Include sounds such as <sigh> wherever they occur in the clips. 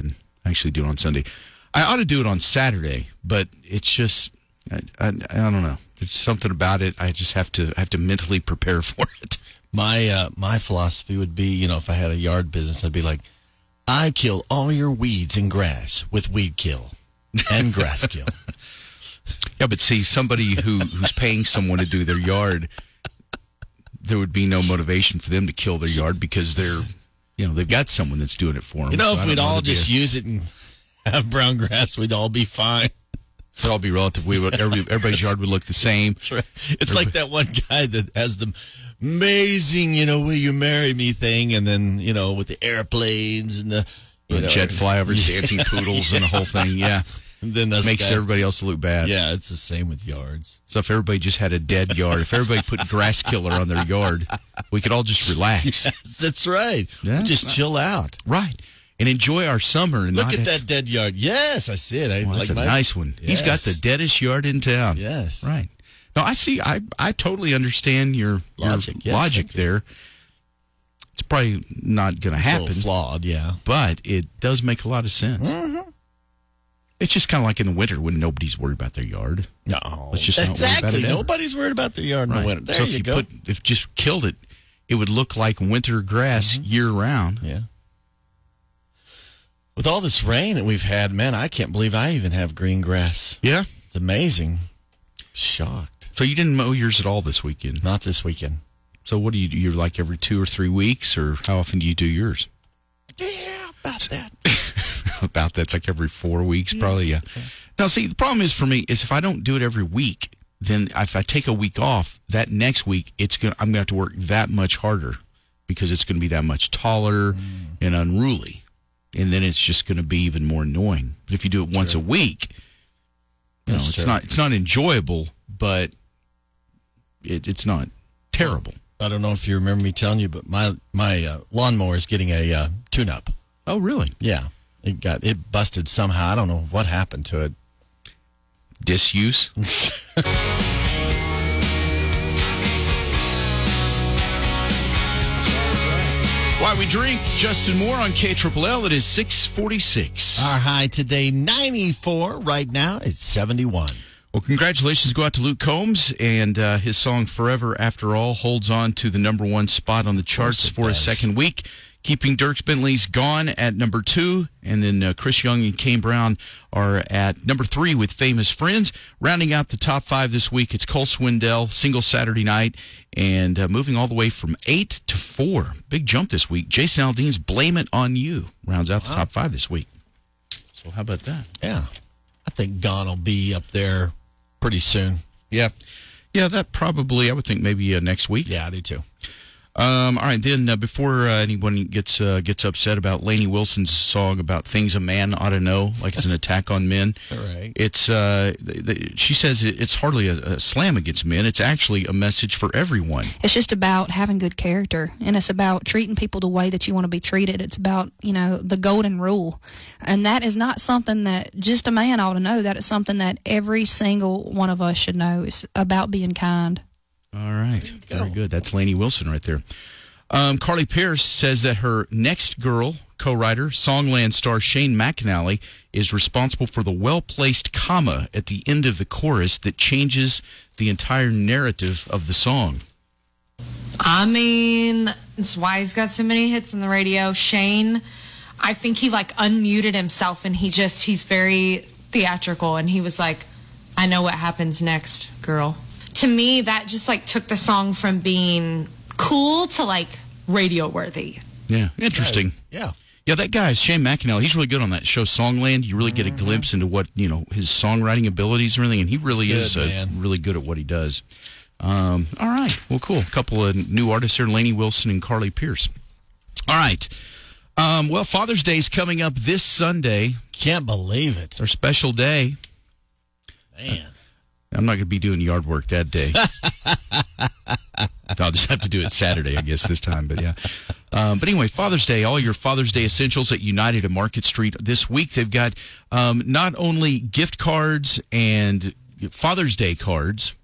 than actually do it on Sunday. I ought to do it on Saturday, but it's just I, I, I don't know. There's something about it. I just have to I have to mentally prepare <laughs> for it. My uh, my philosophy would be, you know, if I had a yard business, I'd be like, I kill all your weeds and grass with weed kill and grass kill. <laughs> Yeah, but see, somebody who who's paying someone to do their yard, there would be no motivation for them to kill their yard because they're, you know, they've got someone that's doing it for them. You know, So if we'd all just a- use it and <laughs> have brown grass, we'd all be fine. it'd all be relative. We would every, everybody's yard would look the same. That's right. It's like that one guy that has the amazing, you know, will you marry me thing, and then you know with the airplanes and the you The know, jet flyovers, dancing <laughs> poodles, and the whole thing. Yeah, <laughs> and then that makes guy- everybody else look bad. Yeah, it's the same with yards. So if everybody just had a dead yard, if everybody put grass killer on their yard, we could all just relax, <laughs> That's right. Yeah. Just chill out. right, and enjoy our summer. And Look at that dead yard. Yes, I see it. I Well, that's like a my- nice one. He's got the deadest yard in town. Yes. Right. No, I see. I I totally understand your Logic, your yes, logic there. It's probably not going to It's happen, flawed, yeah. but it does make a lot of sense. Mm-hmm. It's just kind of like in the winter when nobody's worried about their yard. No, Let's just not worry about exactly. Nobody's worried about their yard in Right. the winter. There so you if you go. put if just killed it, it would look like winter grass Mm-hmm. year round. yeah. With all this rain that we've had, man, I can't believe I even have green grass. Yeah. It's amazing. Shocked. So you didn't mow yours at all this weekend. Not this weekend. So what do you do? You're like every two or three weeks, or how often do you do yours? Yeah, about that. <laughs> about that. It's like every four weeks, probably. Yeah. Now, see, the problem is for me is if I don't do it every week, then if I take a week off, that next week it's gonna I'm gonna have to work that much harder because it's gonna be that much taller mm. and unruly, and then it's just gonna be even more annoying. But if you do it once a week, you know, That's it's true. not it's not enjoyable, but it, it's not terrible. I don't know if you remember me telling you, but my my uh, lawnmower is getting a uh, tune-up. Oh, really? Yeah, it got it busted somehow. I don't know what happened to it. Disuse. <laughs> Why we drink Justin Moore on K Triple L. It is six forty six. Our high today, 94. Right now, it's 71. Well, congratulations go out to Luke Combs and uh, his song "Forever After All" holds on to the number one spot on the charts it for a second week, keeping Dierks Bentley's "Gone" at number two, and then uh, Chris Young and Kane Brown are at number three with "Famous Friends." Rounding out the top five this week, it's Cole Swindell, "Single Saturday Night," and uh, moving all the way from eight to four, big jump this week. Jason Aldean's "Blame It on You" rounds out the top five this week. So how about that? Yeah, I think Gone will be up there pretty soon. Yeah. Yeah, that probably, I would think maybe uh, next week. Yeah, I do too. Um, all right, then uh, before uh, anyone gets uh, gets upset about Lainey Wilson's song about things a man ought to know, like it's an attack on men, <laughs> All right. it's uh, th- th- she says it, it's hardly a, a slam against men. It's actually a message for everyone. It's just about having good character and it's about treating people the way that you want to be treated. It's about, you know, the golden rule. And that is not something that just a man ought to know. That is something that every single one of us should know. It's about being kind. All right, very good. That's Lainey Wilson right there. Um, Carly Pearce says that her next girl co-writer, Songland star Shane McAnally, is responsible for the well-placed comma at the end of the chorus that changes the entire narrative of the song. I mean, that's why he's got so many hits on the radio. Shane, I think he like unmuted himself and he just, he's very theatrical and he was like, I know what happens next, girl. To me, that just like took the song from being cool to like radio worthy. Yeah, interesting. Yeah. Yeah, that guy, Shane McAnally, he's really good on that show, Songland. You really get a glimpse into what, you know, his songwriting abilities and everything, and he really He's is good, uh, man. really good at what he does. Um, all right. Well, cool. A couple of new artists here, Lainey Wilson and Carly Pearce. All right. Um, well, Father's Day is coming up this Sunday. Can't believe it. It's our special day. Man. I'm not going to be doing yard work that day. <laughs> I'll just have to do it Saturday, I guess, this time. But yeah. Um, but anyway, Father's Day, all your Father's Day essentials at United at Market Street this week. They've got um, not only gift cards and Father's Day cards,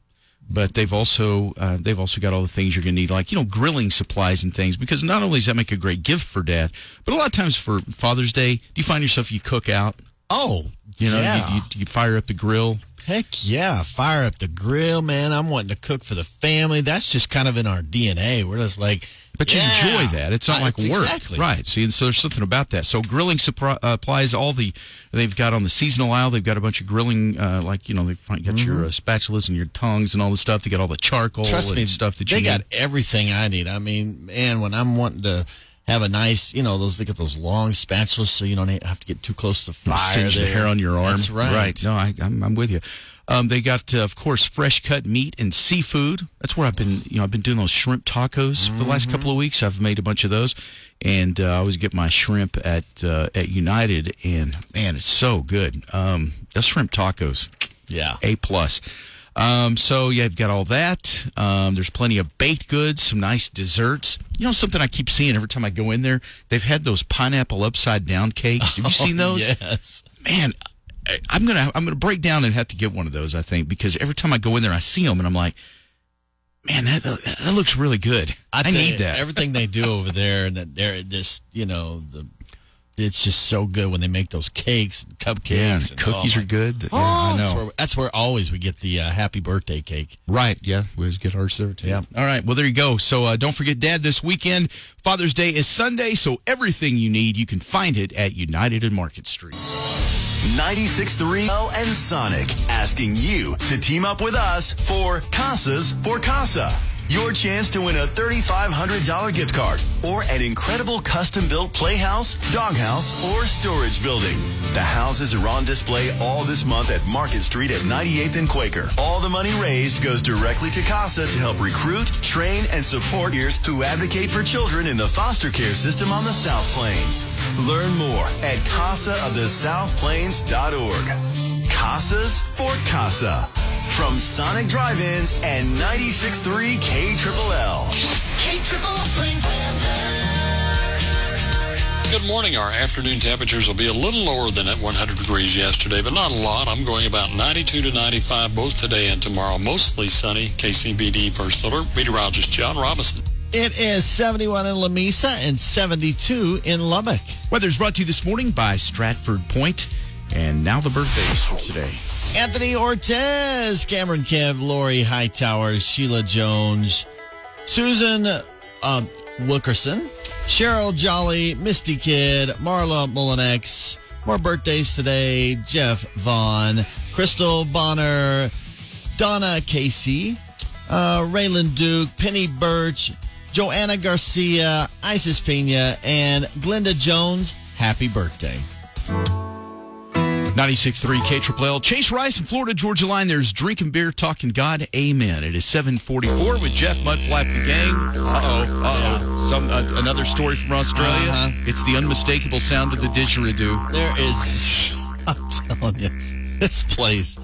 but they've also uh, they've also got all the things you're going to need, like you know grilling supplies and things. Because not only does that make a great gift for dad, but a lot of times for Father's Day, do you find yourself you cook out? Oh, You know, yeah. you, you, you fire up the grill. Heck yeah. Fire up the grill, man. I'm wanting to cook for the family. That's just kind of in our DNA. We're just like, But you yeah. enjoy that. It's not like work, Exactly. right? See, and so there's something about that. So grilling uh, applies all the they've got on the seasonal aisle. They've got a bunch of grilling, uh, like you know, they've got your uh, spatulas and your tongues and all the stuff. They got all the charcoal Mm-hmm. Trust and me, stuff that they you got need. everything I need. I mean, man, when I'm wanting to have a nice, you know, those they get those long spatulas, so you don't have to get too close to fire. Singe the hair on your arm. That's right. Right. No, I, I'm, I'm with you. Um, they got, uh, of course, fresh cut meat and seafood. That's where I've been. You know, I've been doing those shrimp tacos for the last couple of weeks. I've made a bunch of those, and uh, I always get my shrimp at uh, at United, and man, it's so good. Um, those shrimp tacos, Yeah. a plus. Um, so yeah, you've got all that. Um, there's plenty of baked goods, some nice desserts. You know something I keep seeing every time I go in there? They've had those pineapple upside down cakes. Have you <laughs> seen those? Yes. man, I- I'm gonna I'm gonna break down and have to get one of those. I think because every time I go in there, I see them and I'm like, man, that that looks really good. I, tell need that. Everything they do over there, and that they're just, you know, the it's just so good when they make those cakes, and cupcakes, yeah, and and, cookies oh are my- good. Yeah, Oh, I That's where, that's where always we get the uh, happy birthday cake. Right, yeah, we always get ours there too. Yeah. All right, well there you go. So uh, don't forget, Dad, this weekend Father's Day is Sunday, so everything you need you can find it at United and Market Street. 96.3 L and Sonic asking you to team up with us for Casas for Casa. Your chance to win a $3,500 gift card or an incredible custom built playhouse, doghouse, or storage building. The houses are on display all this month at Market Street at 98th and Quaker. All the money raised goes directly to CASA to help recruit, train, and support years who advocate for children in the foster care system on the South Plains. Learn more at CasaoftheSouthPlains.org. Casas for Casa. From Sonic Drive-Ins and 96.3 K Triple L. K Triple Good morning. Our afternoon temperatures will be a little lower than at 100 degrees yesterday, but not a lot. I'm going about 92 to 95 both today and tomorrow. Mostly sunny. KCBD First Alert. Meteorologist John Robison. It is 71 in Lamesa and 72 in Lubbock. Weather's brought to you this morning by Stratford Point, and now the birthdays for today. Anthony Ortez, Cameron Kemp, Lori Hightower, Sheila Jones, Susan uh, Wilkerson, Cheryl Jolly, Misty Kid, Marla Mullinex. More birthdays today. Jeff Vaughn, Crystal Bonner, Donna Casey, uh, Raylan Duke, Penny Birch, Joanna Garcia, Isis Pena, and Glenda Jones. Happy birthday. 96.3 K Triple L. Chase Rice in Florida Georgia line. There's drinking beer, talking God. Amen. It is 744 with Jeff Mudflap the gang. Uh-oh. Uh-oh. Some, uh, another story from Australia. Uh-huh. It's the unmistakable sound of the didgeridoo. There is, <laughs> I'm telling you, this place,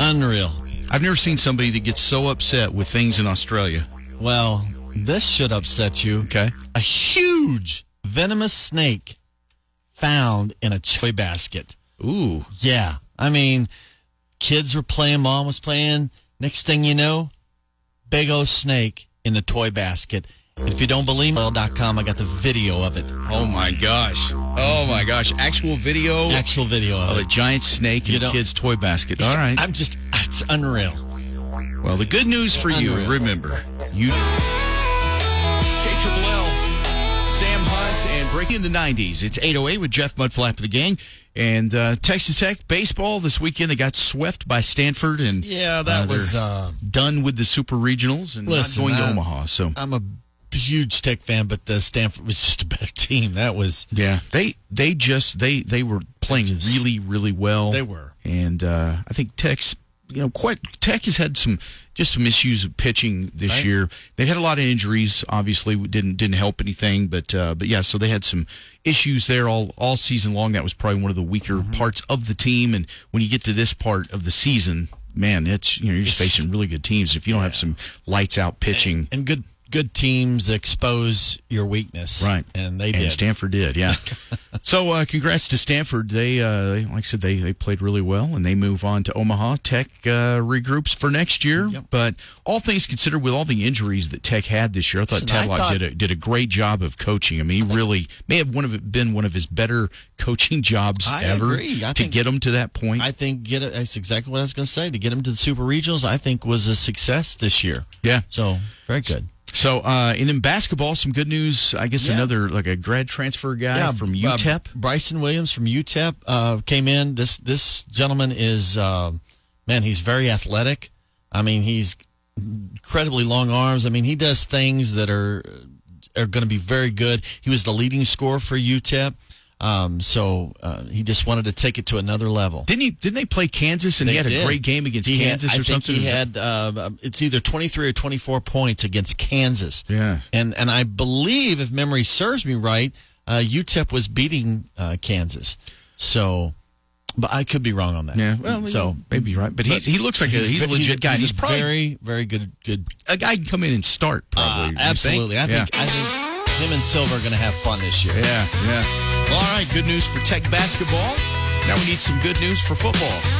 unreal. I've never seen somebody that gets so upset with things in Australia. Well, this should upset you. Okay. A huge venomous snake found in a toy basket. Ooh. Yeah. I mean, kids were playing, mom was playing. Next thing you know, big old snake in the toy basket. And if you don't believe me, com, I got the video of it. Oh my gosh. Oh my gosh. Actual video Actual video of of a giant snake in a kid's toy basket. All right. I'm just, it's unreal. Well, the good news for you, remember, you. Breaking in the 90s. It's 808 with Jeff Mudflap of the gang. And uh, Texas Tech baseball this weekend, they got swept by Stanford and Yeah, that uh, was, uh, done with the Super Regionals and Listen, not going to I- Omaha. So, I'm a huge Tech fan, but the Stanford was just a better team. That was, yeah, they they just they they were playing just- really really well. They were. and uh, I think Tech's you know quite Tech has had some just some issues of pitching this Right. year. They've had a lot of injuries. Obviously, didn't didn't help anything. But uh, but yeah, so they had some issues there all all season long. That was probably one of the weaker Mm-hmm. parts of the team. And when you get to this part of the season, man, it's you know you're just facing really good teams. If you don't have some lights out pitching, and good good teams expose your weakness. Right. And they and did. Stanford did, yeah. <laughs> so, uh, congrats to Stanford. They, uh, like I said, they, they played really well, and they move on to Omaha. Tech uh, regroups for next year. Yep. But all things considered, with all the injuries that Tech had this year, I thought Listen, I Tadlock thought- did a did a great job of coaching. I mean, he really may have one of been one of his better coaching jobs I ever. I to think- get him to that point. I think get it. That's exactly what I was going to say. To get them to the Super Regionals, I think was a success this year. yeah. So very good. So, uh, and then basketball, some good news. I guess Yeah. another like a grad transfer guy from E uh, UTEP. Bryson Williams from UTEP uh, came in. This this gentleman is uh, man. He's very athletic. I mean, he's incredibly long arms. I mean, he does things that are are going to be very good. He was the leading scorer for UTEP. Um, so uh, he just wanted to take it to another level. Didn't he? Didn't they play Kansas and he They had a great game against He had- Kansas I or think something? He had uh, it's either twenty three or twenty four points against Kansas. Yeah. and and I believe if memory serves me right, uh, UTEP was beating uh, Kansas. So, but I could be wrong on that. Yeah, well, so maybe you're right, but, he's, he looks like a, he's, a legit guy. and He's, probably very very good good. a guy can come in and start. Probably, think? absolutely, I yeah. think I think him and Silver are going to have fun this year. Yeah, yeah. Well, all right. Good news for Tech basketball. Now we need some good news for football.